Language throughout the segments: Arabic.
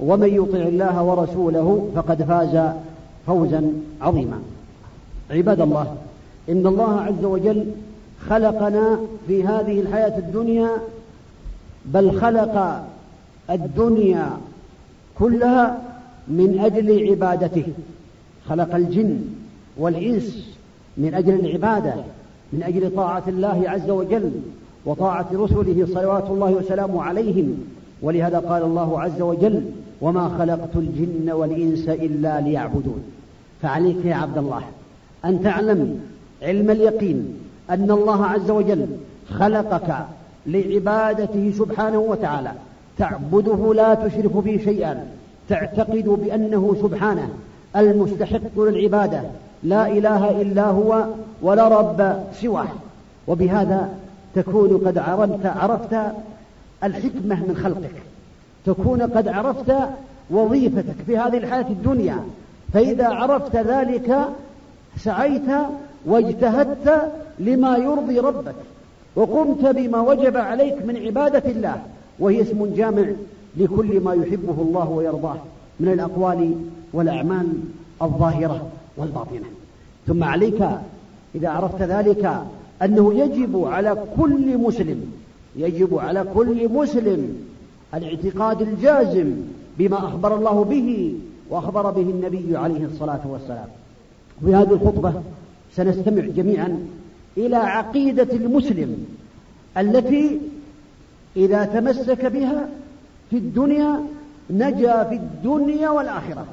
ومن يطع الله ورسوله فقد فاز فوزا عظيما. عباد الله إن الله عز وجل خلقنا في هذه الحياة الدنيا بل خلق الدنيا كلها من أجل عبادته. خلق الجن والإنس من أجل العبادة من أجل طاعة الله عز وجل وطاعة رسله صلوات الله وسلامه عليهم. ولهذا قال الله عز وجل وما خلقت الجن والإنس إلا ليعبدون. فعليك يا عبد الله أن تعلم علم اليقين أن الله عز وجل خلقك لعبادته سبحانه وتعالى. تعبده لا تشرك به شيئا. تعتقد بأنه سبحانه المستحق للعبادة. لا إله إلا هو ولا رب سواه. وبهذا تكون قد عرفت عرفت الحكمة من خلقك. تكون قد عرفت وظيفتك في هذه الحياة الدنيا. فإذا عرفت ذلك سعيت واجتهدت لما يرضي ربك وقمت بما وجب عليك من عبادة الله وهي اسم جامع لكل ما يحبه الله ويرضاه من الأقوال والأعمال الظاهرة والباطنة. ثم عليك إذا عرفت ذلك أنه يجب على كل مسلم يجب على كل مسلم الاعتقاد الجازم بما أخبر الله به وأخبر به النبي عليه الصلاة والسلام. في هذه الخطبة سنستمع جميعا إلى عقيدة المسلم التي إذا تمسك بها في الدنيا نجا في الدنيا والآخرة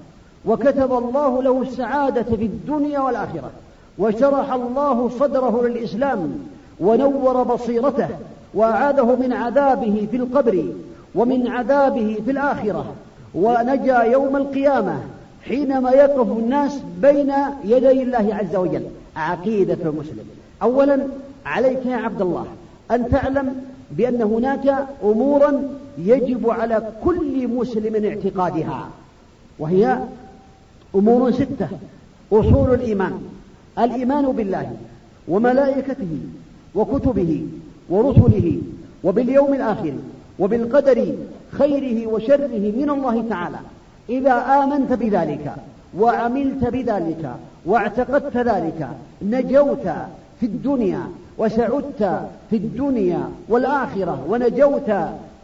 وكتب الله له السعادة في الدنيا والآخرة وشرح الله صدره للإسلام ونور بصيرته وأعاده من عذابه في القبر ومن عذابه في الآخرة. ونجا يوم القيامة حينما يقف الناس بين يدي الله عز وجل. عقيدة المسلم. أولا عليك يا عبد الله أن تعلم بأن هناك أمورا يجب على كل مسلم اعتقادها. وهي أمور ستة. أصول الإيمان. الإيمان بالله وملائكته وكتبه ورسله وباليوم الآخر. وبالقدر خيره وشره من الله تعالى. إذا آمنت بذلك وعملت بذلك واعتقدت ذلك نجوت في الدنيا وسعدت في الدنيا والآخرة ونجوت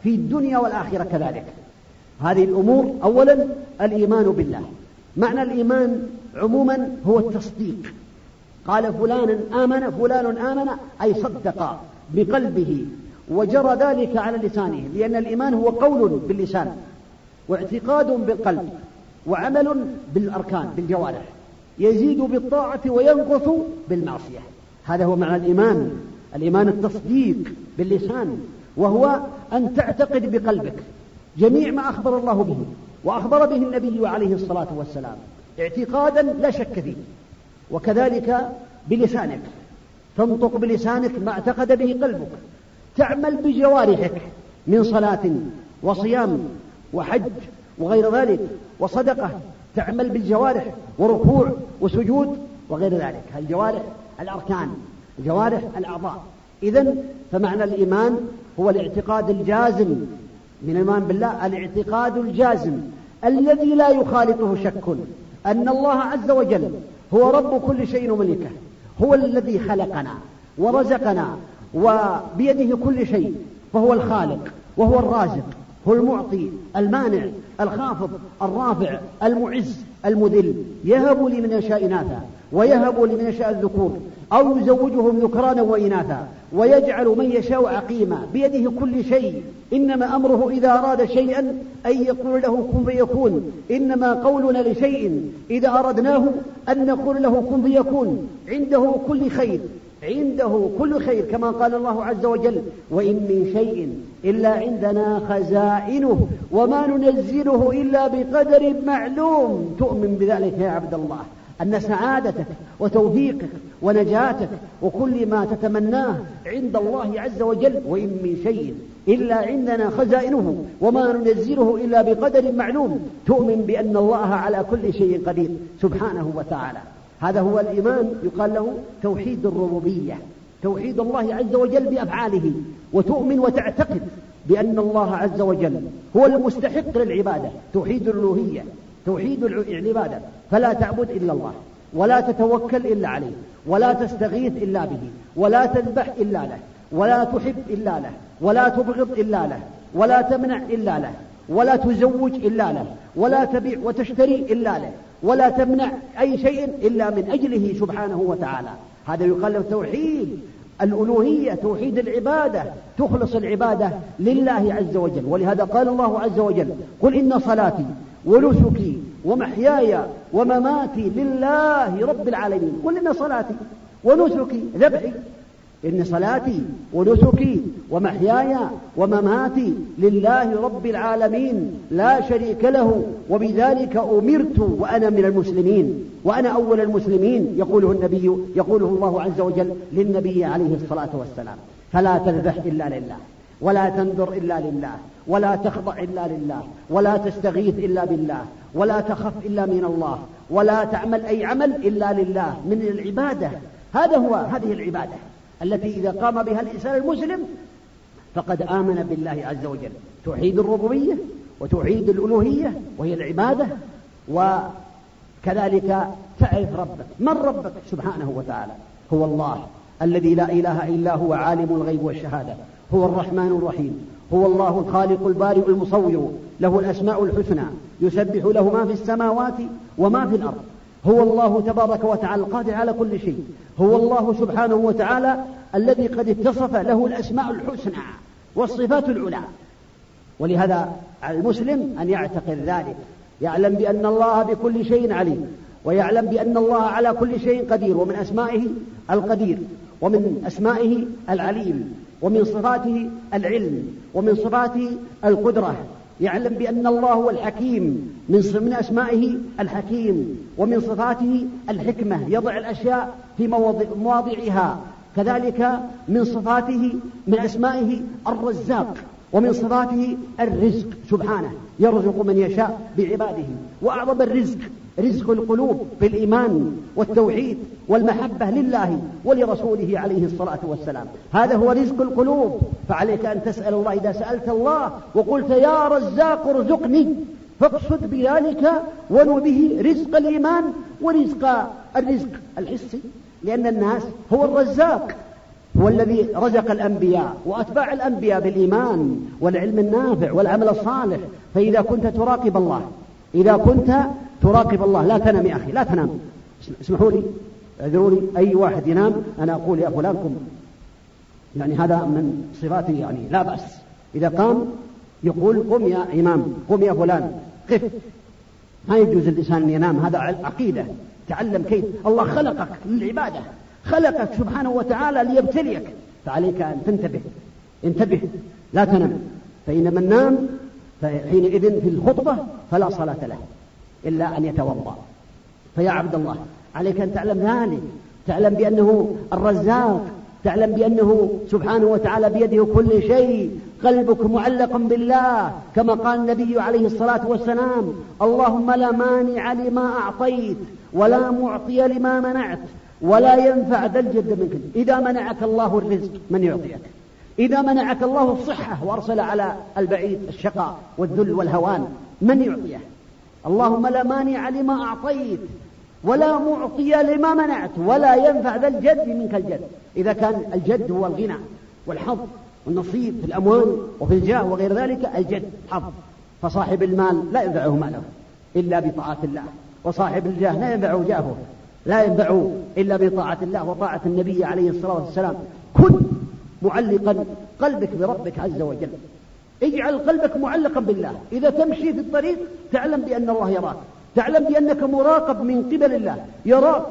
في الدنيا والآخرة كذلك. هذه الأمور أولا الإيمان بالله. معنى الإيمان عموما هو التصديق. قال فلان آمن فلان آمن أي صدق بقلبه وجرى ذلك على لسانه لأن الإيمان هو قول باللسان واعتقاد بالقلب وعمل بالأركان بالجوارح يزيد بالطاعة وينقص بالمعصية. هذا هو معنى الإيمان. الإيمان التصديق باللسان وهو أن تعتقد بقلبك. جميع ما أخبر الله به وأخبر به النبي عليه الصلاة والسلام اعتقادا لا شك فيه. وكذلك بلسانك تنطق بلسانك ما اعتقد به قلبك. تعمل بجوارحك من صلاة وصيام وحج وغير ذلك وصدقة. تعمل بالجوارح وركوع وسجود وغير ذلك. الجوارح الأركان جوارح الأعضاء. إذا فمعنى الإيمان هو الاعتقاد الجازم. من الإيمان بالله؟ الاعتقاد الجازم. الذي لا يخالطه شك. أن الله عز وجل هو رب كل شيء وملكه هو الذي خلقنا ورزقنا وبيده كل شيء فهو الخالق وهو الرازق هو المعطي المانع الخافض الرافع المعز المذل يهب لمن يشاء إناثا ويهب لمن يشاء الذكور أو يزوجهم ذكرانا وإناثا ويجعل من يشاء عقيما بيده كل شيء. إنما أمره إذا أراد شيئا أن يقول له كن فيكون. إنما قولنا لشيء إذا أردناه أن نقول له كن فيكون. عنده كل خير. عنده كل خير كما قال الله عز وجل وإن من شيء إلا عندنا خزائنه وما ننزله إلا بقدر معلوم. تؤمن بذلك يا عبد الله أن سعادتك وتوفيقك ونجاتك وكل ما تتمناه عند الله عز وجل وإن من شيء إلا عندنا خزائنه وما ننزله إلا بقدر معلوم. تؤمن بأن الله على كل شيء قدير سبحانه وتعالى. هذا هو الإيمان. يقال له توحيد الربوبية توحيد الله عز وجل بأفعاله وتؤمن وتعتقد بأن الله عز وجل هو المستحق للعبادة. توحيد الألوهية توحيد العبادة. فلا تعبد إلا الله ولا تتوكل إلا عليه ولا تستغيث إلا به ولا تذبح إلا له ولا تحب إلا له ولا تبغض إلا له ولا تمنع إلا له ولا تزوج إلا له ولا تبيع وتشتري إلا له. ولا تمنع أي شيء إلا من أجله سبحانه وتعالى. هذا يقال له توحيد. الألوهية توحيد العبادة تخلص العبادة لله عز وجل. ولهذا قال الله عز وجل قل إن صلاتي ونسكي ومحياي ومماتي لله رب العالمين. قل إن صلاتي ونسكي ذبحي. إن صلاتي ونسكي ومحياي ومماتي لله رب العالمين لا شريك له وبذلك أمرت وأنا من المسلمين وأنا أول المسلمين يقوله النبي يقوله الله عز وجل للنبي عليه الصلاة والسلام. فلا تذبح إلا لله ولا تنذر إلا لله ولا تخضع إلا لله ولا تستغيث إلا بالله ولا تخف إلا من الله ولا تعمل أي عمل إلا لله من العبادة. هذا هو هذه العبادة. التي إذا قام بها الإنسان المسلم فقد آمن بالله عز وجل. توحيد الربوبية وتوحيد الألوهية وهي العبادة وكذلك تعرف ربك من ربك سبحانه وتعالى؟ هو الله الذي لا إله إلا هو عالم الغيب والشهادة هو الرحمن الرحيم هو الله الخالق البارئ المصور له الأسماء الحسنى يسبح له ما في السماوات وما في الأرض. هو الله تبارك وتعالى القادر على كل شيء. هو الله سبحانه وتعالى الذي قد اتصف له الأسماء الحسنى والصفات العلى. ولهذا على المسلم أن يعتقد ذلك. يعلم بأن الله بكل شيء عليم ويعلم بأن الله على كل شيء قدير ومن أسمائه القدير ومن أسمائه العليم ومن صفاته العلم ومن صفاته القدرة. يعلم بأن الله هو الحكيم. من من أسمائه الحكيم ومن صفاته الحكمة. يضع الأشياء في مواضعها. كذلك من صفاته من أسمائه الرزاق ومن صفاته الرزق. سبحانه يرزق من يشاء بعباده. وأعظم الرزق رزق القلوب بالإيمان والتوحيد والمحبة لله ولرسوله عليه الصلاة والسلام. هذا هو رزق القلوب. فعليك أن تسأل الله. إذا سألت الله وقلت يا رزاق ارزقني فاقصد بذلك ونو به رزق الإيمان ورزق الرزق الحسي لأن الناس هو الرزاق هو الذي رزق الأنبياء وأتباع الأنبياء بالإيمان والعلم النافع والعمل الصالح. فإذا كنت تراقب الله إذا كنت تراقب الله لا تنام يا أخي لا تنام. اسمحوا لي اعذروني أي واحد ينام أنا أقول يا فلان قم يعني هذا من صفاتي يعني لا بأس. إذا قام يقول قم يا إمام قم يا فلان قف. ما يجوز الإنسان أن ينام هذا عقيدة. تعلم كيف؟ الله خلقك للعبادة. خلقك سبحانه وتعالى ليبتليك. فعليك أن تنتبه. انتبه لا تنم فإن من نام فحينئذ في الخطبة فلا صلاة له إلا أن يتوضأ. فيا عبد الله عليك أن تعلم ذلك تعلم بأنه الرزاق تعلم بأنه سبحانه وتعالى بيده كل شيء قلبك معلق بالله كما قال النبي عليه الصلاة والسلام اللهم لا مانع لما أعطيت ولا معطي لما منعت ولا ينفع ذا الجد منك. إذا منعك الله الرزق من يعطيك؟ إذا منعك الله الصحة وأرسل على البعيد الشقاء والذل والهوان من يعطيه؟ اللهم لا مانع لما أعطيت ولا معطي لما منعت ولا ينفع ذا الجد منك الجد. إذا كان الجد هو الغنى والحظ والنصيب في الأموال وفي الجاه وغير ذلك الجد حظ. فصاحب المال لا ينفعه ماله إلا بطاعة الله وصاحب الجاه لا ينفعه جاهه لا ينفعه إلا بطاعة الله وطاعة النبي عليه الصلاة والسلام. كن معلقا قلبك بربك عز وجل. اجعل قلبك معلقا بالله. إذا تمشي في الطريق تعلم بأن الله يراك. تعلم بأنك مراقب من قبل الله. يراك.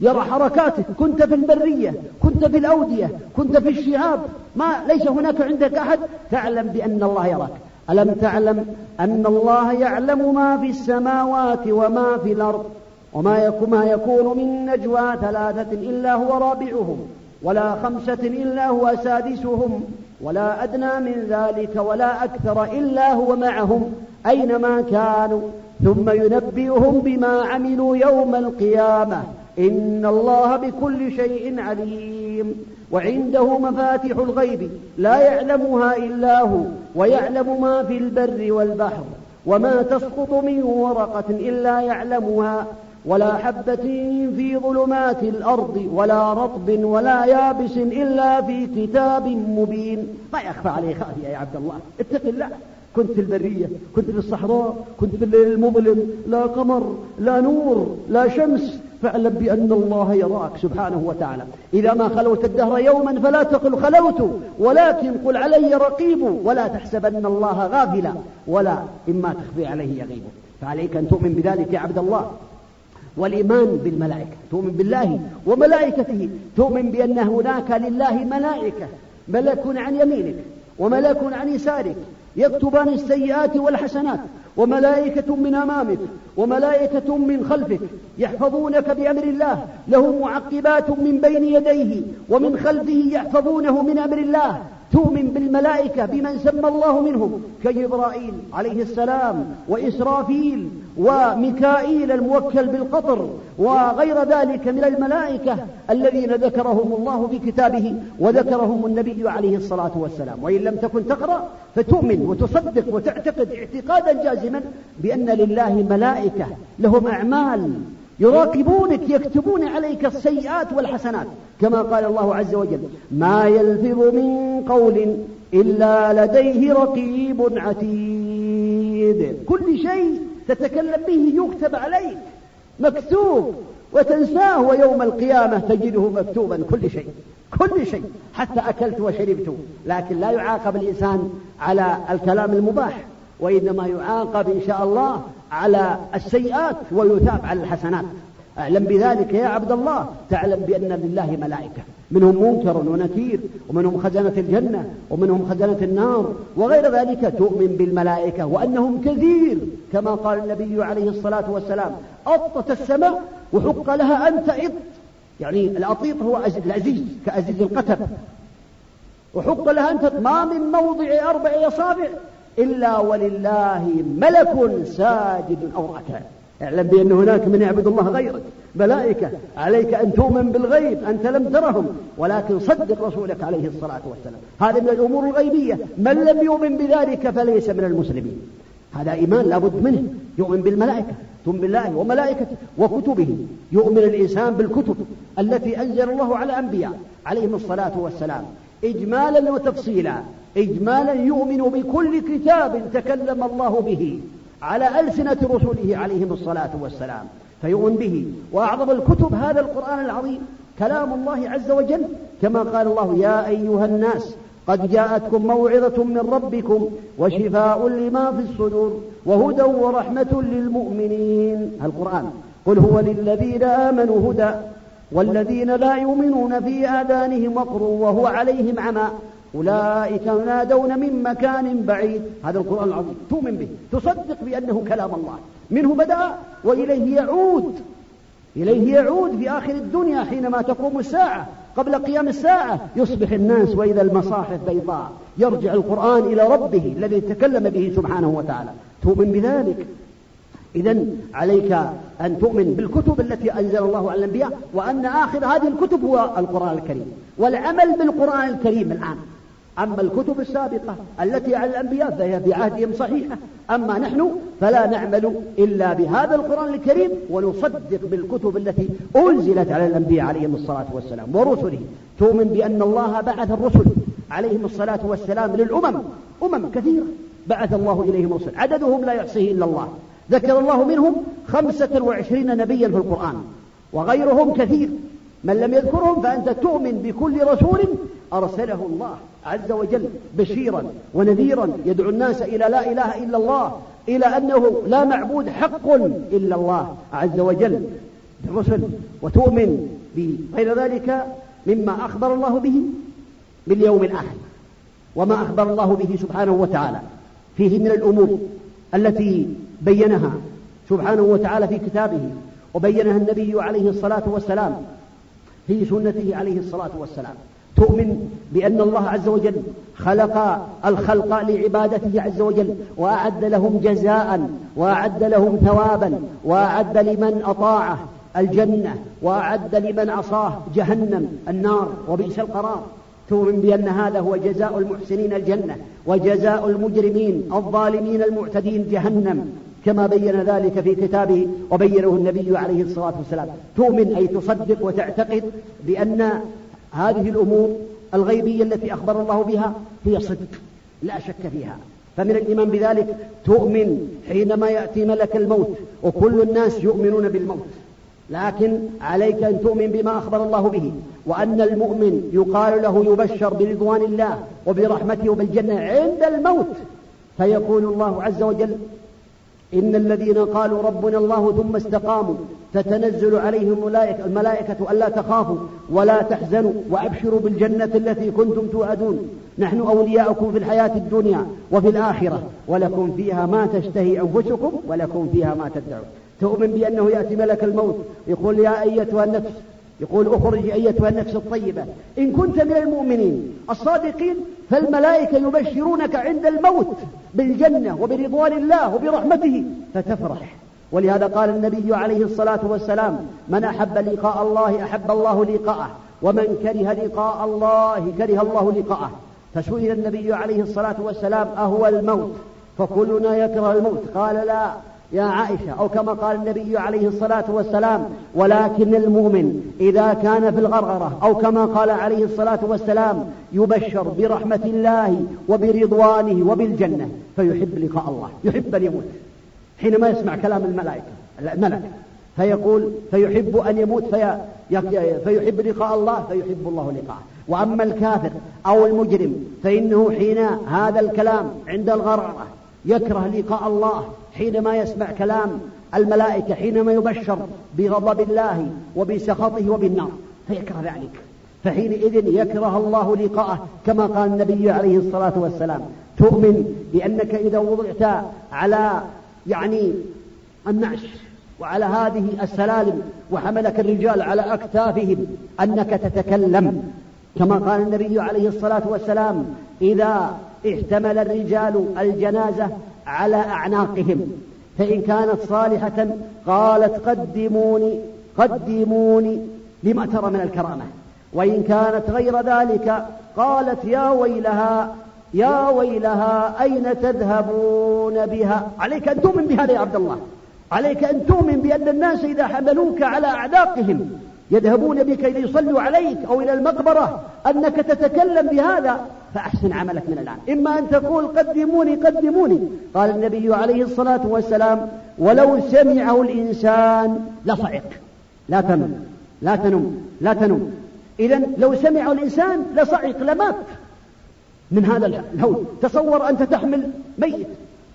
يرى حركاتك. كنت في البرية كنت في الأودية كنت في الشعاب ما ليس هناك عندك أحد. تعلم بأن الله يراك. ألم تعلم أن الله يعلم ما في السماوات وما في الأرض؟ وما يكون, ما يكون من نجوى ثلاثة إلا هو رابعهم. ولا خمسة إلا هو سادسهم ولا أدنى من ذلك ولا أكثر إلا هو معهم أينما كانوا. ثم ينبئهم بما عملوا يوم القيامة. إن الله بكل شيء عليم. وعنده مفاتح الغيب لا يعلمها إلا هو ويعلم ما في البر والبحر وما تسقط من ورقة إلا يعلمها. ولا حبة في ظلمات الأرض ولا رطب ولا يابس إلا في كتاب مبين. ما يخفى عليه خافية يا عبد الله. اتق الله. كنت في البرية كنت في الصحراء كنت في الليل المظلم. لا قمر لا نور لا شمس. فاعلم بأن الله يراك سبحانه وتعالى. إذا ما خلوت الدهر يوما فلا تقل خلوت ولكن قل علي رقيب ولا تحسبن الله غافلا ولا إما تخفي عليه يغيب. فعليك أن تؤمن بذلك يا عبد الله. والإيمان بالملائكة تؤمن بالله وملائكته تؤمن بأن هناك لله ملائكة ملك عن يمينك وملك عن يسارك يكتبان السيئات والحسنات وملائكة من أمامك وملائكة من خلفك يحفظونك بأمر الله له معقبات من بين يديه ومن خلفه يحفظونه من أمر الله. تؤمن بالملائكة بمن سمى الله منهم كجبرائيل عليه السلام وإسرافيل وميكائيل الموكل بالقطر وغير ذلك من الملائكة الذين ذكرهم الله في كتابه وذكرهم النبي عليه الصلاة والسلام. وإن لم تكن تقرأ فتؤمن وتصدق وتعتقد اعتقادا جازما بأن لله ملائكة لهم أعمال يراقبونك يكتبون عليك السيئات والحسنات. كما قال الله عز وجل ما يلفظ من قول إلا لديه رقيب عتيد. كل شيء تتكلم به يكتب عليك مكتوب. وتنساه ويوم القيامة تجده مكتوبا. كل شيء كل شيء حتى أكلت وشربت. لكن لا يعاقب الإنسان على الكلام المباح وإنما يعاقب إن شاء الله على السيئات ويثاب على الحسنات. أعلم بذلك يا عبد الله. تعلم بأن لله ملائكة. منهم منكر ونكير ومنهم خزنة الجنة ومنهم خزنة النار وغير ذلك تؤمن بالملائكة وأنهم كثير. كما قال النبي عليه الصلاة والسلام أطت السماء وحق لها أن تعط يعني الأطيط هو العزيز كأزيز القتب. وحق لها أن ما من موضع أربع أصابع. إلا ولله ملك ساجد أو راكع اعلم بأن هناك من يعبد الله غيرك. ملائكة عليك أن تؤمن بالغيب أنت لم ترهم. ولكن صدق رسولك عليه الصلاة والسلام. هذا من الأمور الغيبية. من لم يؤمن بذلك فليس من المسلمين. هذا إيمان لابد منه. يؤمن بالملائكة تؤمن بالله وملائكته وكتبه. يؤمن الإنسان بالكتب التي أنزل الله على أنبياء عليهم الصلاة والسلام. إجمالا وتفصيلا. إجمالا يؤمن بكل كتاب تكلم الله به على ألسنة رسله عليهم الصلاة والسلام. فيؤمن به. وأعظم الكتب هذا القرآن العظيم كلام الله عز وجل كما قال الله يا أيها الناس قد جاءتكم موعظة من ربكم وشفاء لما في الصدور وهدى ورحمة للمؤمنين. القرآن قل هو للذين آمنوا هدى والذين لا يؤمنون في آذانهم وقر وهو عليهم عمى. أولئك ينادون من مكان بعيد. هذا القرآن العظيم. تؤمن به. تصدق بأنه كلام الله. منه بدأ وإليه يعود. إليه يعود في آخر الدنيا حينما تقوم الساعة. قبل قيام الساعة. يصبح الناس وإذا المصاحف بيضاء. يرجع القرآن إلى ربه الذي تكلم به سبحانه وتعالى. تؤمن بذلك. إذا عليك أن تؤمن بالكتب التي أنزل الله على الأنبياء وأن آخر هذه الكتب هو القرآن الكريم. والعمل بالقرآن الكريم الآن. أما الكتب السابقة التي على الأنبياء فهي في عهدهم صحيحة. أما نحن فلا نعمل إلا بهذا القرآن الكريم ونصدق بالكتب التي أنزلت على الأنبياء عليهم الصلاة والسلام ورسله. تؤمن بأن الله بعث الرسل عليهم الصلاة والسلام للأمم. أمم كثيرة. بعث الله إليهم رسل عددهم لا يحصيه إلا الله. ذكر الله منهم خمسة وعشرين نبيا في القرآن. وغيرهم كثير. من لم يذكرهم فأنت تؤمن بكل رسول أرسله الله عز وجل بشيرا ونذيرا يدعو الناس إلى لا إله إلا الله إلى أنه لا معبود حق إلا الله عز وجل. الرسل وتؤمن بغير ذلك مما أخبر الله به باليوم الآخر وما أخبر الله به سبحانه وتعالى. فيه من الأمور التي بينها سبحانه وتعالى في كتابه وبينها النبي عليه الصلاة والسلام في سنته عليه الصلاة والسلام. تؤمن بأن الله عز وجل خلق الخلق لعبادته عز وجل وأعد لهم جزاء وأعد لهم ثوابا وأعد لمن أطاعه الجنة وأعد لمن عصاه جهنم النار وبئس القرار. تؤمن بأن هذا هو جزاء المحسنين الجنة وجزاء المجرمين الظالمين المعتدين جهنم. كما بين ذلك في كتابه وبينه النبي عليه الصلاة والسلام. تؤمن أي تصدق وتعتقد بأن هذه الأمور الغيبية التي أخبر الله بها هي صدق لا شك فيها. فمن الإيمان بذلك تؤمن حينما يأتي ملك الموت وكل الناس يؤمنون بالموت. لكن عليك أن تؤمن بما أخبر الله به وأن المؤمن يقال له يبشر برضوان الله وبرحمته وبالجنة عند الموت فيقول الله عز وجل إن الذين قالوا ربنا الله ثم استقاموا تتنزل عليهم الملائكة, ألا تخافوا ولا تحزنوا وأبشروا بالجنة التي كنتم توعدون. نحن أولياؤكم في الحياة الدنيا وفي الآخرة ولكم فيها ما تشتهي أنفسكم ولكم فيها ما تدعون. تؤمن بأنه يأتي ملك الموت يقول يا أيتها النفس يقول اخرجي أيتها النفس الطيبة. إن كنت من المؤمنين الصادقين فالملائكة يبشرونك عند الموت بالجنة وبرضوان الله وبرحمته فتفرح. ولهذا قال النبي عليه الصلاة والسلام من أحب لقاء الله أحب الله لقاءه ومن كره لقاء الله كره الله لقاءه. فسئل النبي عليه الصلاة والسلام أهو الموت؟ فكلنا يكره الموت. قال لا. يا عائشة أو كما قال النبي عليه الصلاة والسلام ولكن المؤمن إذا كان في الغرغرة أو كما قال عليه الصلاة والسلام يبشر برحمة الله وبرضوانه وبالجنة فيحب لقاء الله يحب أن يموت. حينما يسمع كلام الملائكة الملك فيقول فيحب أن يموت في فيحب لقاء الله فيحب الله لقاءه. وأما الكافر أو المجرم فإنه حين هذا الكلام عند الغرغرة يكره لقاء الله حينما يسمع كلام الملائكة حينما يبشر بغضب الله وبسخطه وبالنار. فيكره ذلك. فحينئذ يكره الله لقاءه كما قال النبي عليه الصلاة والسلام تؤمن بأنك إذا وضعت على يعني النعش وعلى هذه السلالم وحملك الرجال على أكتافهم أنك تتكلم. كما قال النبي عليه الصلاة والسلام إذا احتمل الرجال الجنازة على أعناقهم. فإن كانت صالحة قالت قدموني قدموني لما ترى من الكرامة. وإن كانت غير ذلك قالت يا ويلها يا ويلها أين تذهبون بها؟ عليك أن تؤمن بهذا يا عبد الله. عليك أن تؤمن بأن الناس إذا حملوك على أعناقهم يذهبون بك ليصلوا عليك أو إلى المقبرة أنك تتكلم بهذا فأحسن عملك من الآن. إما أن تقول قدموني قدموني. قال النبي عليه الصلاة والسلام ولو سمعه الإنسان لصعق. لا تنم لا تنم لا تنم. إذا لو سمعه الإنسان لصعق لمات. من هذا الهول. تصور أنت تحمل ميت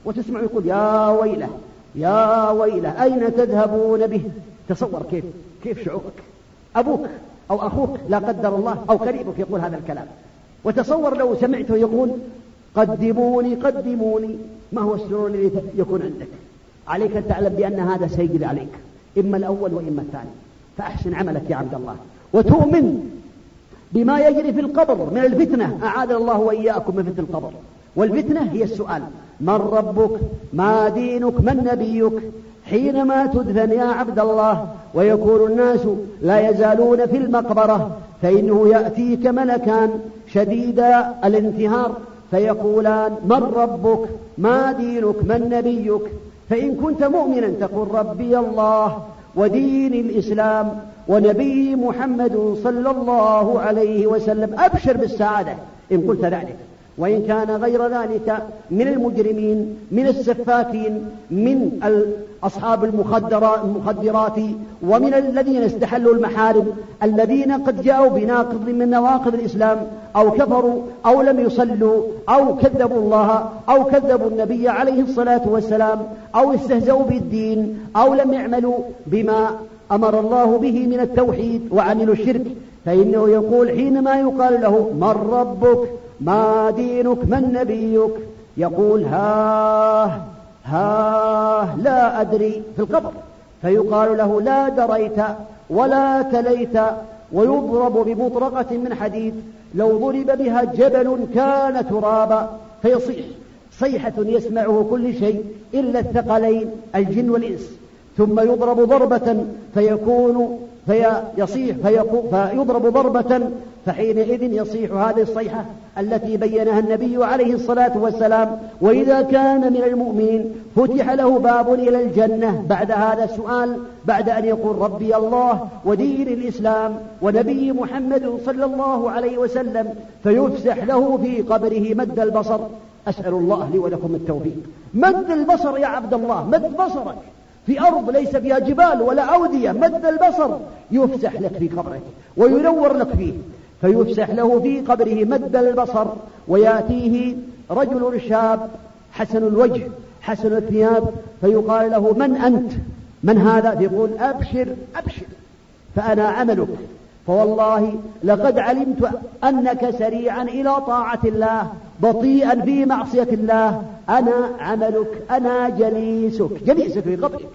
وتسمع يقول يا ويله يا ويله أين تذهبون به؟ تصور كيف كيف شعورك؟ أبوك أو أخوك لا قدر الله أو قريبك يقول هذا الكلام. وتصور لو سمعته يقول قدموني قدموني. ما هو السرور الذي يكون عندك؟ عليك أن تعلم بأن هذا سيجري عليك. إما الأول وإما الثاني. فأحسن عملك يا عبد الله. وتؤمن بما يجري في القبر من الفتنة. أعاذنا الله وإياكم من فتنة القبر. والفتنة هي السؤال. من ربك؟ ما دينك؟ من نبيك؟ حينما تدفن يا عبد الله ويكون الناس لا يزالون في المقبرة فإنه يأتيك ملكان شديد الانتهار فيقولان من ربك؟ ما دينك؟ من نبيك؟ فإن كنت مؤمنا تقول ربي الله ودين الإسلام ونبي محمد صلى الله عليه وسلم. أبشر بالسعادة إن قلت ذلك. وإن كان غير ذلك من المجرمين من السفاكين من أصحاب المخدرات ومن الذين استحلوا المحارم الذين قد جاءوا بناقض من نواقض الإسلام أو كفروا أو لم يصلوا أو كذبوا الله أو كذبوا النبي عليه الصلاة والسلام أو استهزوا بالدين أو لم يعملوا بما أمر الله به من التوحيد وعملوا الشرك. فإنه يقول حينما يقال له من ربك؟ ما دينك؟ من نبيك؟ يقول ها ها لا أدري في القبر. فيقال له لا دريت ولا تليت ويضرب بمطرقة من حديد. لو ضرب بها جبل كان ترابا. فيصيح. صيحة يسمعه كل شيء إلا الثقلين الجن والإنس. ثم يضرب ضربة فيكون فيصيح فيضرب ضربة فحينئذ يصيح هذه الصيحة التي بينها النبي عليه الصلاة والسلام. وإذا كان من المؤمنين فتح له باب إلى الجنة. بعد هذا السؤال بعد أن يقول ربي الله ودين الإسلام ونبي محمد صلى الله عليه وسلم فيفسح له في قبره مد البصر. أسأل الله لي ولكم التوفيق. مد البصر يا عبد الله مد بصرك. في أرض ليس فيها جبال ولا أودية مد البصر يفسح لك في قبرك وينور لك فيه. فيفسح له في قبره مد البصر ويأتيه رجل شاب حسن الوجه حسن الثياب فيقال له من أنت؟ من هذا؟ يقول أبشر أبشر فأنا عملك. فوالله لقد علمت أنك سريعا إلى طاعة الله. بطيئا في معصية الله. أنا عملك أنا جليسك. جليسك في قبرك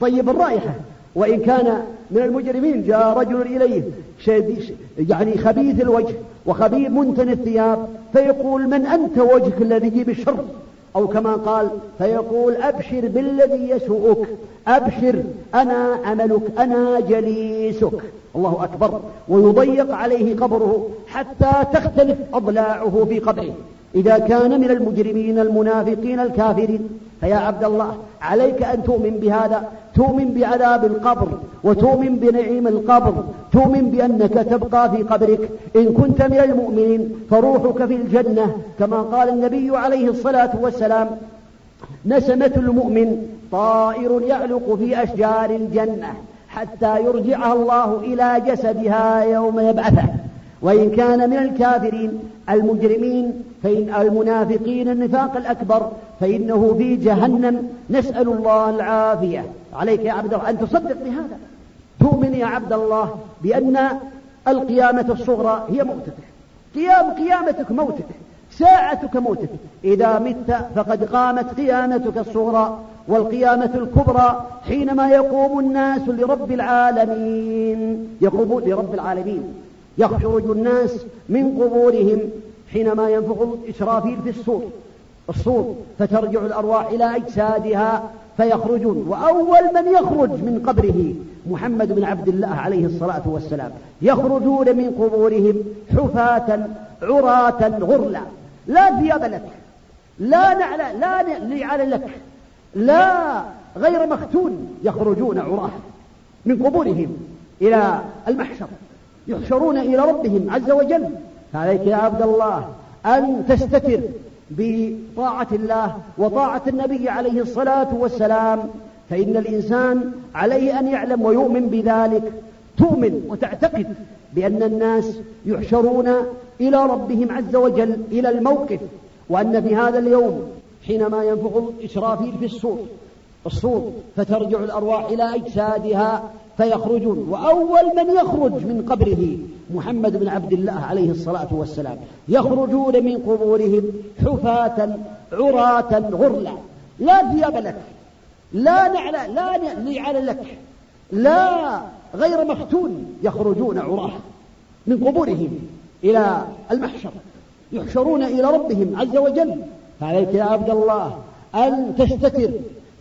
طيب الرائحة. وإن كان من المجرمين جاء رجل إليه يعني خبيث الوجه وخبيث منتن الثياب فيقول من أنت وجهك الذي يجيب الشر أو كما قال فيقول أبشر بالذي يسوءك أبشر أنا عملك أنا جليسك. الله أكبر. ويضيق عليه قبره حتى تختلف أضلاعه في قبره. إذا كان من المجرمين المنافقين الكافرين فيا عبد الله عليك أن تؤمن بهذا تؤمن بعذاب القبر وتؤمن بنعيم القبر تؤمن بأنك تبقى في قبرك. إن كنت من المؤمنين فروحك في الجنة كما قال النبي عليه الصلاة والسلام نسمة المؤمن طائر يعلق في أشجار الجنة حتى يرجعها الله إلى جسدها يوم يبعثه. وإن كان من الكافرين المجرمين فإن المنافقين النفاق الأكبر فإنه في جهنم. نسأل الله العافية. عليك يا عبد الله. أن تصدق بهذا. تؤمن يا عبد الله بأن القيامة الصغرى هي موتك قيام قيامتك موتك ساعتك موتك إذا مت فقد قامت قيامتك الصغرى والقيامة الكبرى حينما يقوم الناس لرب العالمين. يقومون لرب العالمين. يخرج الناس من قبورهم حينما ينفخ الإسرافيل في الصور الصور فترجع الأرواح إلى أجسادها فيخرجون. وأول من يخرج من قبره محمد بن عبد الله عليه الصلاة والسلام. يخرجون من قبورهم حفاة عراة غرلا. لا ثياب لك. لا نعل لا نعل لك. لا غير مختون. يخرجون عراة من قبورهم إلى المحشر. يحشرون إلى ربهم عز وجل. فعليك يا عبد الله أن تستتر بطاعة الله وطاعة النبي عليه الصلاة والسلام. فإن الإنسان عليه أن يعلم ويؤمن بذلك. تؤمن وتعتقد بأن الناس يحشرون إلى ربهم عز وجل إلى الموقف. وأن في هذا اليوم حينما ينفخ إسرافيل في الصور الصور فترجع الأرواح إلى أجسادها فيخرجون. وأول من يخرج من قبره محمد بن عبد الله عليه الصلاة والسلام. يخرجون من قبورهم حفاة عراة غرلا. لا ثياب لك لا نعل لا نعل لك لا غير مختون يخرجون عراة من قبورهم إلى المحشر يحشرون إلى ربهم عز وجل. فعليك يا عبد الله أن تستتر.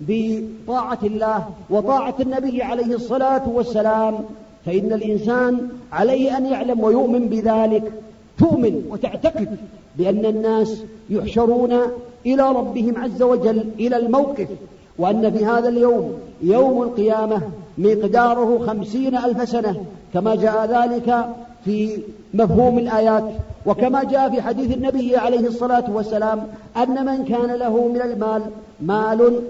بطاعة الله وطاعة النبي عليه الصلاة والسلام فإن الإنسان عليه أن يعلم ويؤمن بذلك تؤمن وتعتقد بأن الناس يحشرون إلى ربهم عز وجل إلى الموقف وأن في هذا اليوم يوم القيامة مقداره خمسين ألف سنة كما جاء ذلك في مفهوم الآيات وكما جاء في حديث النبي عليه الصلاة والسلام أن من كان له من المال مال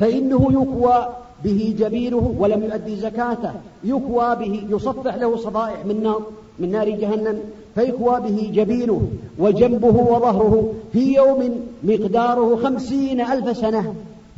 فإنه يكوى به جبينه ولم يؤدي زكاته يكوى به يصفح له صفائح من نار من نار جهنم فيكوى به جبينه وجنبه وظهره في يوم مقداره خمسين ألف سنة.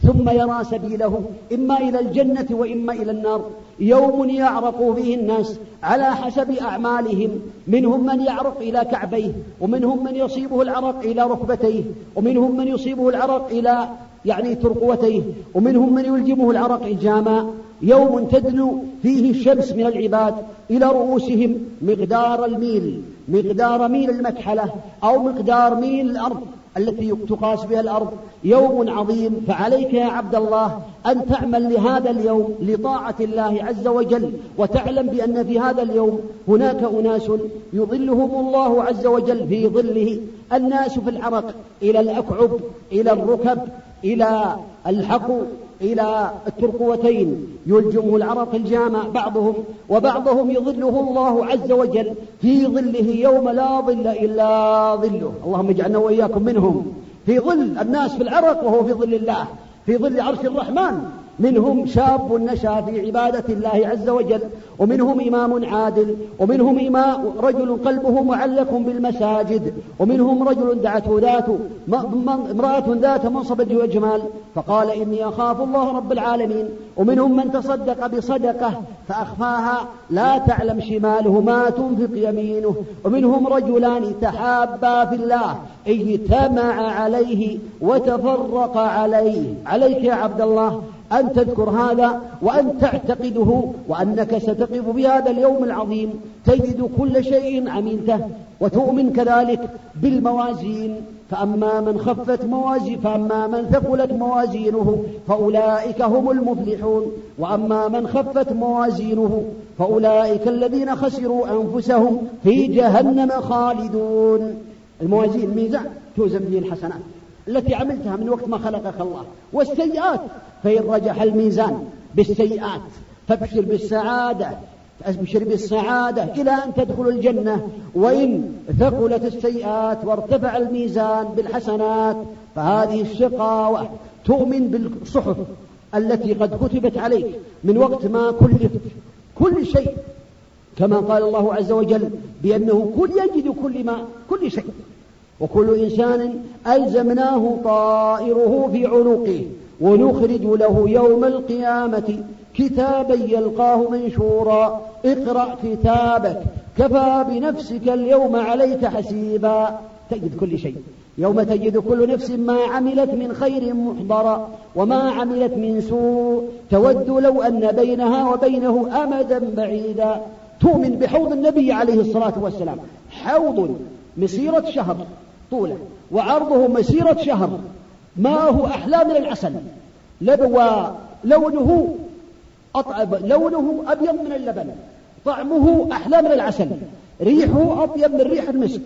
ثم يرى سبيله إما إلى الجنة وإما إلى النار. يوم يعرق فيه الناس على حسب أعمالهم. منهم من يعرق إلى كعبيه ومنهم من يصيبه العرق إلى ركبتيه ومنهم من يصيبه العرق إلى يعني ترقوتيه ومنهم من يلجمه العرق إلجاما يوم تدنو فيه الشمس من العباد إلى رؤوسهم مقدار الميل مقدار ميل المكحلة أو مقدار ميل الأرض. التي تقاس بها الأرض يوم عظيم. فعليك يا عبد الله أن تعمل لهذا اليوم لطاعة الله عز وجل وتعلم بأن في هذا اليوم هناك أناس يظلهم الله عز وجل في ظله. الناس في العرق إلى الأكعب إلى الركب إلى الحقو. إلى الترقوتين يلجمه العرق الجامع بعضهم وبعضهم يظله الله عز وجل في ظله يوم لا ظل إلا ظله. اللهم اجعلنا وإياكم منهم. في ظل الناس في العرق وهو في ظل الله في ظل عرش الرحمن. منهم شاب نشأ في عبادة الله عز وجل ومنهم إمام عادل ومنهم إمام رجل قلبه معلق بالمساجد ومنهم رجل دعته ذات امرأة ذات منصب وجمال. فقال إني أخاف الله رب العالمين. ومنهم من تصدق بصدقة فأخفاها لا تعلم شماله ما تنفق يمينه. ومنهم رجلان تحابا في الله اجتمع عليه وتفرق عليه. عليك يا عبد الله. أن تذكر هذا وأن تعتقده وأنك ستقف بهذا اليوم العظيم. تجد كل شيء عملته وتؤمن كذلك بالموازين. فأما من خفت موازين فأما من ثقلت موازينه فأولئك هم المفلحون. وأما من خفت موازينه فأولئك الذين خسروا أنفسهم في جهنم خالدون. الموازين الميزان توزن به الحسنات. التي عملتها من وقت ما خلقك الله. والسيئات فإن رجح الميزان بالسيئات فابشر بالسعادة أبشر بالسعادة إلى أن تدخل الجنة. وإن ثقلت السيئات وارتفع الميزان بالحسنات فهذه الشقاوة تؤمن بالصحف التي قد كتبت عليك من وقت ما كلفت كل شيء. كما قال الله عز وجل بأنه كل يجد كل ما كل شيء. وكل إنسان ألزمناه طائره في عنقه ونخرج له يوم القيامة كتابا يلقاه منشورا. اقرأ كتابك كفى بنفسك اليوم عليك حسيبا. تجد كل شيء. يوم تجد كل نفس ما عملت من خير محضرا وما عملت من سوء. تود لو أن بينها وبينه أمدا بعيدا. تؤمن بحوض النبي عليه الصلاة والسلام. حوض مسيرة شهر. طوله وعرضه مسيرة شهر. ماءه أحلى من العسل؟ ولونه أطعب لونه أبيض من اللبن. طعمه أحلى من العسل. ريحه أطيب من ريح المسك.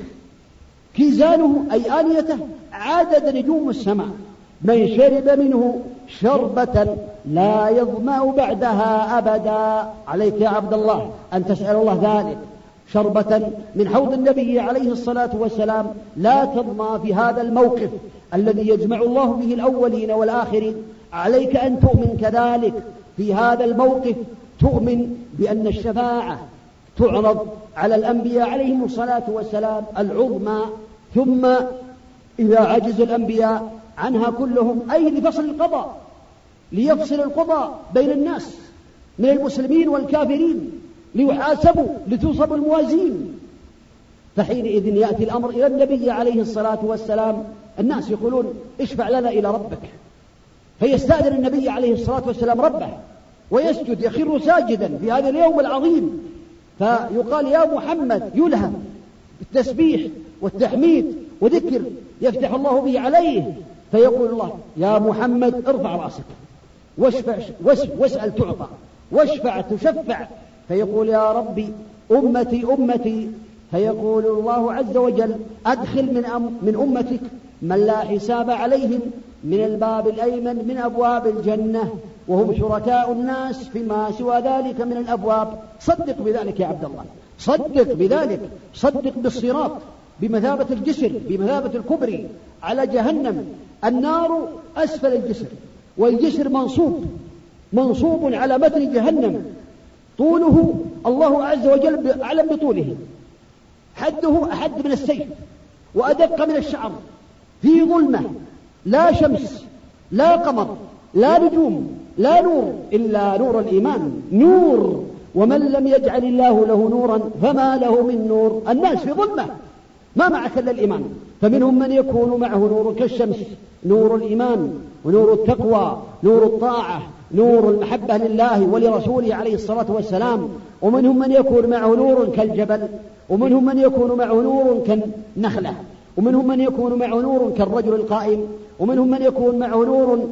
كيزانه أي آنيته عدد نجوم السماء. من شرب منه شربة لا يظمأ بعدها أبدا. عليك يا عبد الله أن تسأل الله ذلك. شربة من حوض النبي عليه الصلاة والسلام لا تظمى في هذا الموقف الذي يجمع الله به الأولين والآخرين. عليك أن تؤمن كذلك. في هذا الموقف تؤمن بأن الشفاعة تعرض على الأنبياء عليهم الصلاة والسلام العظمى. ثم إذا عجز الأنبياء عنها كلهم أي لفصل القضاء؟ ليفصل القضاء بين الناس من المسلمين والكافرين. ليحاسبوا لتوصب الموازين. فحينئذ يأتي الأمر إلى النبي عليه الصلاة والسلام. الناس يقولون اشفع لنا إلى ربك. فيستأذن النبي عليه الصلاة والسلام ربه ويسجد يخر ساجدا في هذا اليوم العظيم. فيقال يا محمد يلهم. بالتسبيح والتحميد وذكر يفتح الله به عليه. فيقول الله يا محمد ارفع رأسك واشفع واسأل تعطى واشفع تشفع. فيقول يا ربي أمتي أمتي. فيقول الله عز وجل أدخل من, أم من أمتك من لا حساب عليهم من الباب الأيمن من أبواب الجنة وهم شركاء الناس فيما سوى ذلك من الأبواب. صدق بذلك يا عبد الله. صدق بذلك. صدق بالصراط بمثابة الجسر بمثابة الكبري على جهنم. النار أسفل الجسر والجسر منصوب منصوب على متن جهنم. طوله الله عز وجل أعلم بطوله. حده أحد من السيف وأدق من الشعر. في ظلمة لا شمس لا قمر لا نجوم لا نور إلا نور الإيمان. نور. ومن لم يجعل الله له نورا فما له من نور. الناس في ظلمة. ما معك إلا الإيمان. فمنهم من يكون معه نور كالشمس. نور الإيمان ونور التقوى نور الطاعة. نور المحبة لله ولرسوله عليه الصلاة والسلام. ومنهم من يكون معه نور كالجبل ومنهم من يكون معه نور كالنخلة ومنهم من يكون معه نور كالرجل القائم ومنهم من يكون معه نور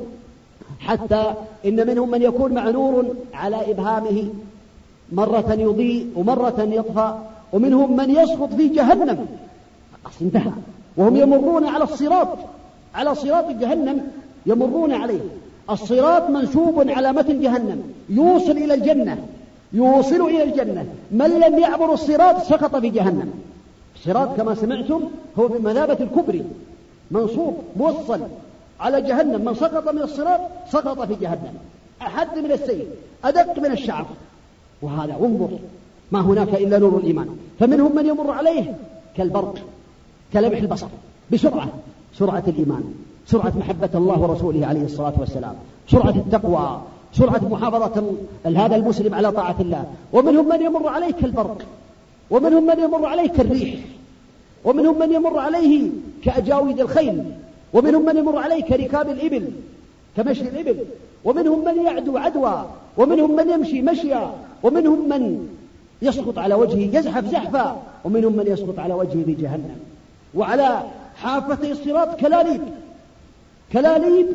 حتى إن منهم من يكون معه نور على إبهامه. مرة يضيء ومرة يطفى ومنهم من يسقط في جهنم. انتهى. وهم يمرون على الصراط على صراط جهنم يمرون عليه. الصراط منسوب على متن جهنم. يوصل إلى الجنة. يوصل إلى الجنة. من لم يعبر الصراط سقط في جهنم. الصراط كما سمعتم هو بمثابة الكبري منصوب موصل على جهنم. من سقط من الصراط سقط في جهنم. أحد من السيف أدق من الشعر. وهذا انظر. ما هناك إلا نور الإيمان. فمنهم من يمر عليه كالبرق كلمح البصر. بسرعة. سرعة الإيمان. سرعة محبة الله ورسوله عليه الصلاة والسلام. سرعة التقوى. سرعة محافظة هذا المسلم على طاعة الله. ومنهم من يمر عليه كالبرق ومنهم من يمر عليه كالريح ومنهم من يمر عليه كأجاويد الخيل. ومنهم من يمر عليه كركاب الإبل كمشي الإبل. ومنهم من يعدو عدوى. ومنهم من يمشي مشيا. ومنهم من يسقط على وجهه يزحف زحفا. ومنهم من يسقط على وجهه في جهنم وعلى حافتي الصراط كلاليب. كلاليب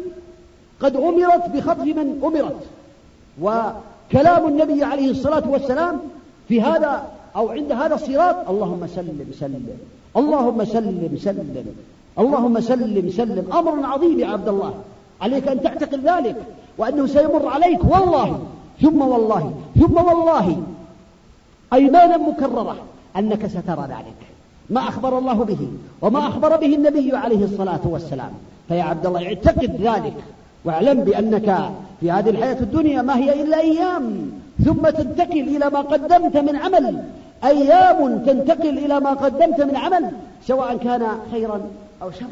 قد أمرت بخطف من أمرت. وكلام النبي عليه الصلاة والسلام في هذا أو عند هذا الصراط اللهم سلم سلم اللهم سلم سلم اللهم سلم سلم. أمر عظيم يا عبد الله. عليك أن تعتقد ذلك وأنه سيمر عليك والله. ثم والله ثم والله. أيمانا مكررة أنك سترى ذلك. ما أخبر الله به وما أخبر به النبي عليه الصلاة والسلام. فيا عبد الله اعتقد ذلك. واعلم بأنك في هذه الحياة الدنيا ما هي إلا أيام. ثم تنتقل إلى ما قدمت من عمل. أيام تنتقل إلى ما قدمت من عمل سواء كان خيرا أو شرا.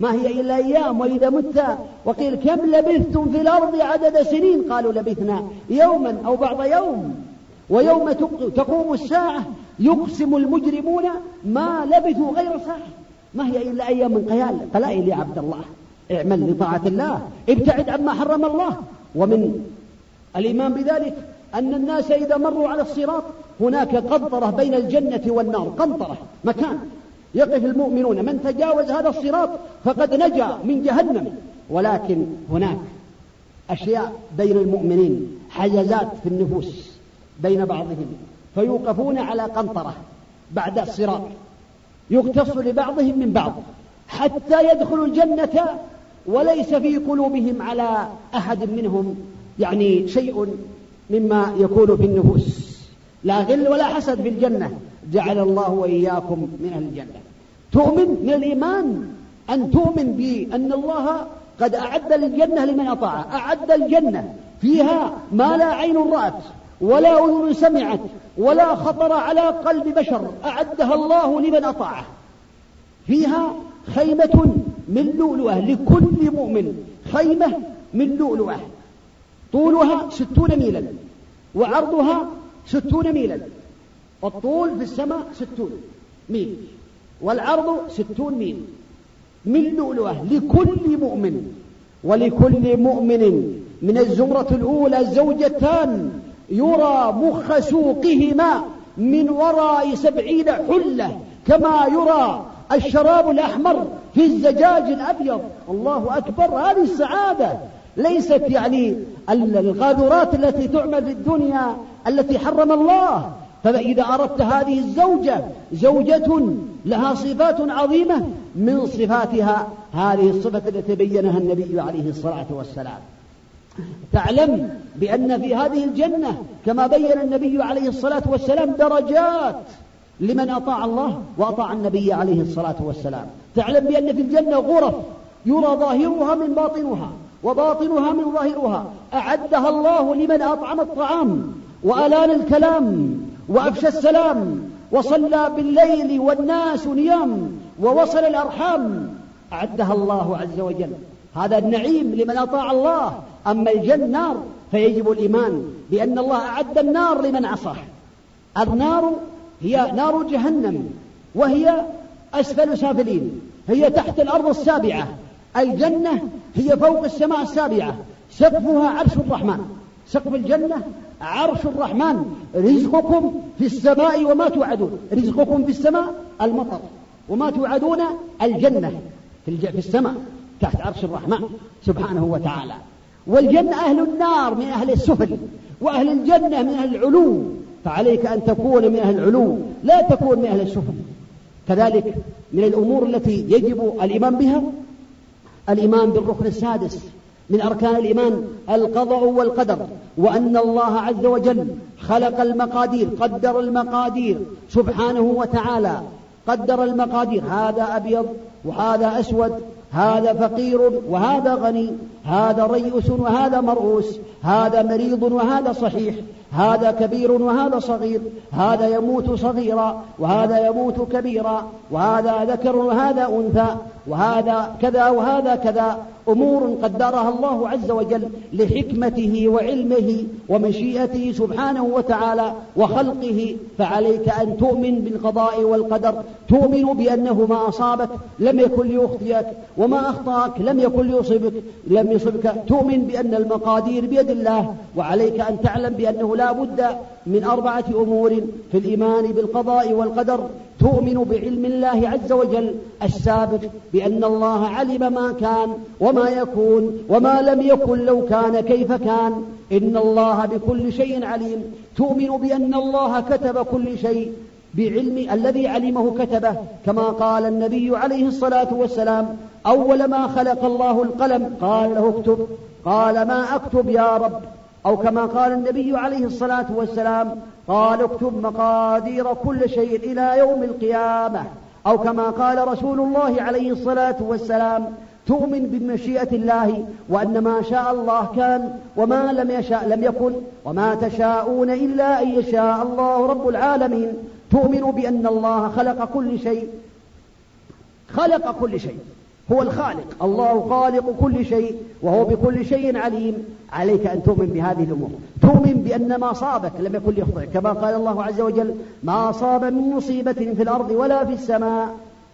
ما هي إلا أيام وإذا مت وقيل كم لبثتم في الأرض عدد سنين؟ قالوا لبثنا يوما أو بعض يوم. ويوم تقوم الساعة يقسم المجرمون ما لبثوا غير ساعة ما هي إلا أيام من قيال. قلائل يا عبد الله اعمل لطاعة الله ابتعد عما حرم الله. ومن الإيمان بذلك أن الناس إذا مروا على الصراط هناك قنطرة بين الجنة والنار قنطرة مكان. يقف المؤمنون من تجاوز هذا الصراط فقد نجا من جهنم. ولكن هناك أشياء بين المؤمنين حجزات في النفوس. بين بعضهم فيوقفون على قنطرة بعد الصراط يقتص لبعضهم من بعض حتى يدخلوا الجنة وليس في قلوبهم على أحد منهم يعني شيء مما يكون في النفوس. لا غل ولا حسد في الجنة. جعل الله وإياكم من أهل الجنة. تؤمن من الإيمان أن تؤمن بأن الله قد أعد الجنة لمن أطاع أعد الجنة فيها ما لا عين رأت. ولا أذن سمعت ولا خطر على قلب بشر أعدها الله لمن أطاعه. فيها خيمة من لؤلؤة لكل مؤمن. خيمة من لؤلؤة. طولها ستون ميلا وعرضها ستون ميلا الطول في السماء ستون ميل والعرض ستون ميل. من لؤلؤة لكل مؤمن. ولكل مؤمن من الزمرة الأولى الزوجتان يرى مخ سوقهما من وراء سبعين حلة كما يرى الشراب الأحمر في الزجاج الأبيض. الله أكبر هذه السعادة. ليست يعني الغادرات التي تعمل في الدنيا التي حرم الله. فإذا أردت هذه الزوجة زوجة لها صفات عظيمة من صفاتها هذه الصفة التي بينها النبي عليه الصلاة والسلام. تعلم بأن في هذه الجنة كما بين النبي عليه الصلاة والسلام درجات لمن أطاع الله وأطاع النبي عليه الصلاة والسلام. تعلم بأن في الجنة غرف يرى ظاهرها من باطنها وباطنها من ظاهرها. أعدها الله لمن أطعم الطعام وألان الكلام وأفشى السلام وصلى بالليل والناس نيام ووصل الأرحام. أعدها الله عز وجل. هذا النعيم لمن أطاع الله. أما الجنة نار فيجب الإيمان بأن الله أعد النار لمن عصاه. النار هي نار جهنم وهي أسفل سافلين. هي تحت الأرض السابعة. الجنة هي فوق السماء السابعة. سقفها عرش الرحمن. سقف الجنة عرش الرحمن. رزقكم في السماء وما توعدون. رزقكم في السماء المطر وما توعدون الجنة في السماء. تحت عرش الرحمن سبحانه وتعالى. والجنة أهل النار من أهل السفل وأهل الجنة من أهل العلو. فعليك أن تكون من أهل العلو لا تكون من أهل السفل. كذلك من الأمور التي يجب الإيمان بها الإيمان بالركن السادس. من أركان الإيمان القضاء والقدر. وأن الله عز وجل خلق المقادير قدر المقادير سبحانه وتعالى. قدر المقادير هذا أبيض وهذا أسود هذا فقير وهذا غني هذا ريس وهذا مرؤوس هذا مريض وهذا صحيح. هذا كبير وهذا صغير هذا يموت صغيرا وهذا يموت كبيرا وهذا ذكر وهذا أنثى وهذا كذا وهذا كذا. أمور قدرها الله عز وجل لحكمته وعلمه ومشيئته سبحانه وتعالى وخلقه. فعليك أن تؤمن بالقضاء والقدر. تؤمن بأنه ما أصابك لم يكن ليخطئك وما أخطأك لم يكن ليصبك لم يصبك تؤمن بأن المقادير بيد الله وعليك أن تعلم بأنه لا بد من أربعة أمور في الإيمان بالقضاء والقدر تؤمن بعلم الله عز وجل السابق بأن الله علم ما كان وما يكون وما لم يكن لو كان كيف كان. إن الله بكل شيء عليم. تؤمن بأن الله كتب كل شيء بعلم الذي علمه كتبه. كما قال النبي عليه الصلاة والسلام أول ما خلق الله القلم. قال له اكتب. قال ما أكتب يا رب. أو كما قال النبي عليه الصلاة والسلام قال اكتب مقادير كل شيء إلى يوم القيامة. أو كما قال رسول الله عليه الصلاة والسلام تؤمن بمشيئة الله وأن ما شاء الله كان وما لم يشاء لم يكن وما تشاءون إلا أن يشاء الله رب العالمين. تؤمن بأن الله خلق كل شيء خلق كل شيء. هو الخالق. الله خالق كل شيء وهو بكل شيء عليم. عليك أن تؤمن بهذه الأمور. تؤمن بأن ما صابك لم يكن ليخطئك. كما قال الله عز وجل ما أصاب من مصيبة في الأرض ولا في السماء.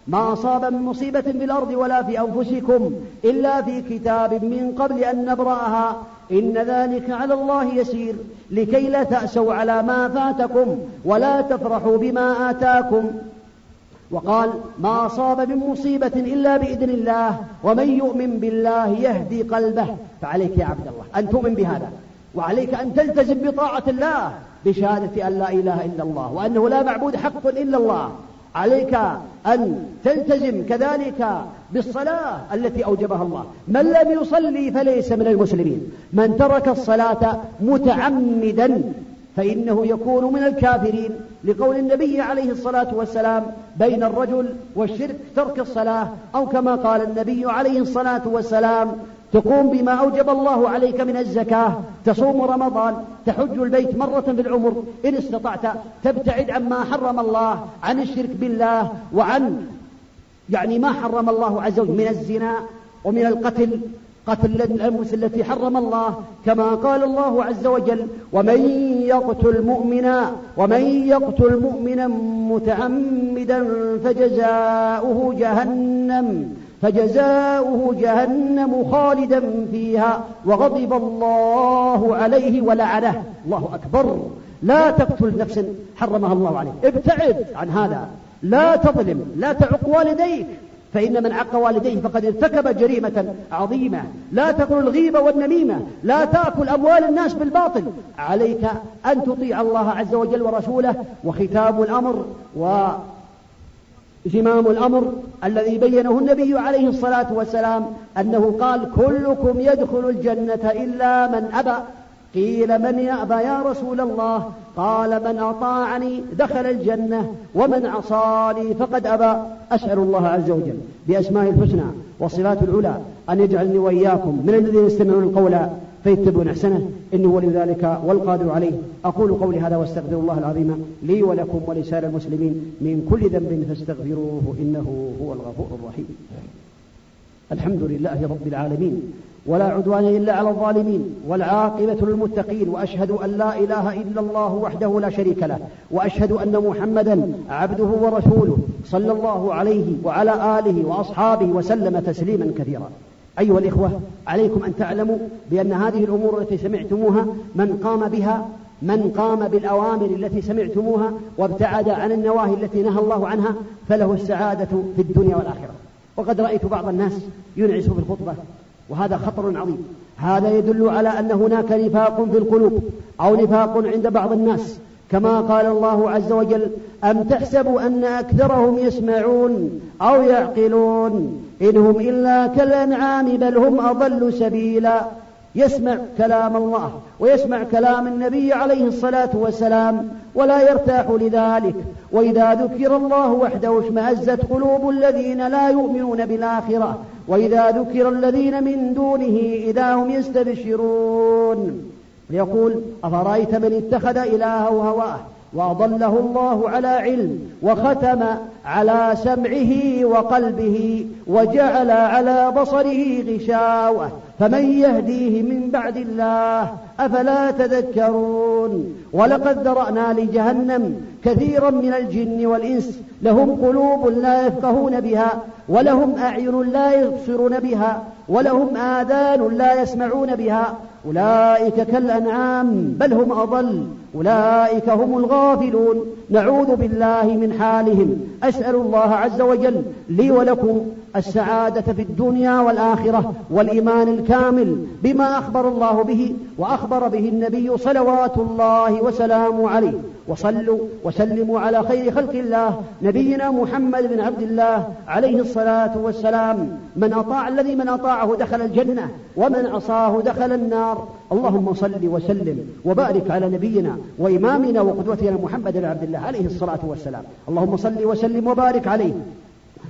ما أصاب من مصيبة في الأرض ولا في أنفسكم إلا في كتاب من قبل أن نبرأها. إن ذلك على الله يسير. لكي لا تأسوا على ما فاتكم ولا تفرحوا بما آتاكم. وقال ما أصاب من مصيبة إلا بإذن الله ومن يؤمن بالله يهدي قلبه. فعليك يا عبد الله أن تؤمن بهذا وعليك أن تلتزم بطاعة الله بشهادة أن لا إله إلا الله وأنه لا معبود حق إلا الله. عليك أن تلتزم كذلك بالصلاة التي أوجبها الله. من لم يصلي فليس من المسلمين. من ترك الصلاة متعمدا فإنه يكون من الكافرين لقول النبي عليه الصلاة والسلام بين الرجل والشرك ترك الصلاة أو كما قال النبي عليه الصلاة والسلام تقوم بما أوجب الله عليك من الزكاة تصوم رمضان تحج البيت مرة في العمر إن استطعت تبتعد عما حرم الله عن الشرك بالله وعن يعني ما حرم الله عز وجل من الزنا ومن القتل. قتل الأنفس التي حرم الله كما قال الله عز وجل ومن يقتل مؤمنا ومن يقتل مؤمنا متعمدا فجزاؤه جهنم فجزاؤه جهنم خالدا فيها وغضب الله عليه ولعنه. الله أكبر. لا تقتل نفس حرمها الله عليه ابتعد عن هذا. لا تظلم. لا تعق والديك. فإن من عق والديه فقد ارتكب جريمة عظيمة. لا تكن الغيبة والنميمة. لا تأكل أموال الناس بالباطل. عليك أن تطيع الله عز وجل ورسوله. وختام الأمر و زمام الأمر الذي بينه النبي عليه الصلاة والسلام أنه قال كلكم يدخل الجنة إلا من أبى قيل من يأبى يا رسول الله؟ قال من أطاعني دخل الجنة ومن عصاني فقد أبى. أسأل الله عز وجل بأسماء الحسنى والصفات العلى أن يجعلني وإياكم من الذين يستمعون القول فيتبعون أحسنه. إنه ولي ذلك والقادر عليه. أقول قولي هذا واستغفر الله العظيم لي ولكم ولسائر المسلمين من كل ذنب فاستغفروه إنه هو الغفور الرحيم. الحمد لله رب العالمين. ولا عدوان إلا على الظالمين والعاقبة للمتقين وأشهد أن لا إله إلا الله وحده لا شريك له وأشهد أن محمدا عبده ورسوله صلى الله عليه وعلى آله وأصحابه وسلم تسليما كثيرا. أيها الإخوة عليكم أن تعلموا بأن هذه الأمور التي سمعتموها من قام بها من قام بالأوامر التي سمعتموها وابتعد عن النواهي التي نهى الله عنها فله السعادة في الدنيا والآخرة. وقد رأيت بعض الناس ينعس في الخطبة وهذا خطر عظيم. هذا يدل على أن هناك نفاق في القلوب أو نفاق عند بعض الناس. كما قال الله عز وجل أم تحسبوا أن أكثرهم يسمعون أو يعقلون إن هم إلا كالأنعام بل هم أضل سبيلا يسمع كلام الله ويسمع كلام النبي عليه الصلاة والسلام ولا يرتاح لذلك. وإذا ذكر الله وحده اشمأزت قلوب الذين لا يؤمنون بالآخرة. وإذا ذكر الذين من دونه إذا هم يستبشرون. يقول أفرأيت من اتخذ إلهه هواه؟ وأضله الله على علم وختم على سمعه وقلبه وجعل على بصره غشاوة فمن يهديه من بعد الله أفلا تذكرون ولقد ذرأنا لجهنم كثيرا من الجن والإنس لهم قلوب لا يفقهون بها ولهم أعين لا يبصرون بها ولهم آذان لا يسمعون بها أولئك كالأنعام بل هم أضل. أولئك هم الغافلون. نعوذ بالله من حالهم. أسأل الله عز وجل لي ولكم السعادة في الدنيا والآخرة والإيمان الكامل بما أخبر الله به وأخبر به النبي صلوات الله وسلامه عليه. وصلوا وسلموا على خير خلق الله نبينا محمد بن عبد الله عليه الصلاة والسلام. من أطاع الذي من أطاعه دخل الجنة ومن عصاه دخل النار. اللهم صل وسلم وبارك على نبينا وإمامنا وقدوتنا محمد بن عبد الله. عليه الصلاة والسلام. اللهم صل وسلم وبارك عليه.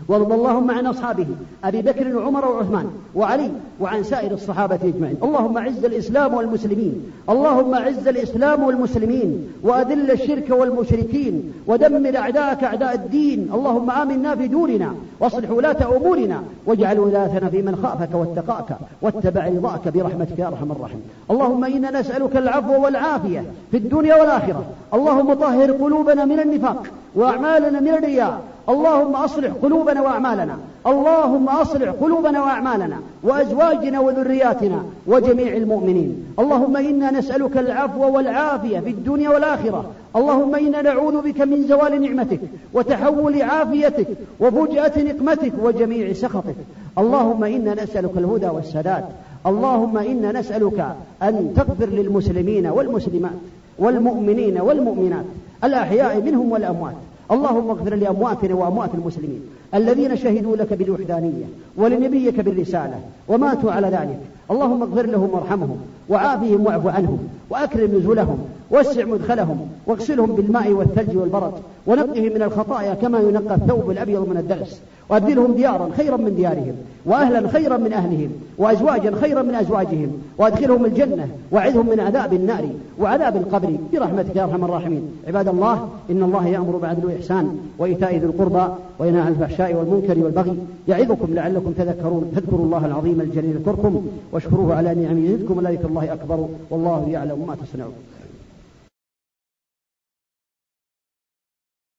وارض اللهم عن أصحابه أبي بكر وعمر وعثمان وعلي وعن سائر الصحابة أجمعين. اللهم عز الإسلام والمسلمين اللهم عز الإسلام والمسلمين وأذل الشرك والمشركين ودمر أعداءك أعداء الدين. اللهم آمنا في دورنا واصلح ولاة أمورنا واجعل ولايتنا في من خافك واتقاك واتبع رضاك برحمتك يا أرحم الراحمين. اللهم إنا نسألك العفو والعافية في الدنيا والآخرة. اللهم طهر قلوبنا من النفاق وأعمالنا من الرياء اللهم أصلح قلوبنا وأعمالنا. اللهم أصلح قلوبنا وأعمالنا وأزواجنا وذرياتنا وجميع المؤمنين. اللهم إنا نسألك العفو والعافية في الدنيا والآخرة. اللهم إنا نعوذ بك من زوال نعمتك وتحول عافيتك وفجأة نقمتك وجميع سخطك. اللهم إنا نسألك الهدى والسداد. اللهم إنا نسألك أن تغفر للمسلمين والمسلمات والمؤمنين والمؤمنات. الأحياء منهم والأموات. اللهم اغفر لأمواتنا وأموات المسلمين الذين شهدوا لك بالوحدانية ولنبيك بالرسالة وماتوا على ذلك. اللهم اغفر لهم وارحمهم وعافهم واعف عنهم وأكرم نزلهم واسع مدخلهم واغسلهم بالماء والثلج والبرد ونقهم من الخطايا كما ينقى الثوب الأبيض من الدرس وأبدلهم ديارا خيرا من ديارهم وأهلا خيرا من أهلهم وأزواجا خيرا من أزواجهم وأدخلهم الجنة وأعذهم من عذاب النار وعذاب القبر برحمتك يا أرحم الراحمين. عباد الله إن الله يأمر بعدل الإحسان وإيتاء ذي القربى وينهى عن الفحشاء والمنكر والبغي يعظكم لعلكم تذكرون فاذكروا الله العظيم الجليل يذكركم واشكروه على نعمه يزدكم ولا الله أكبر والله يعلم ما تصنعون.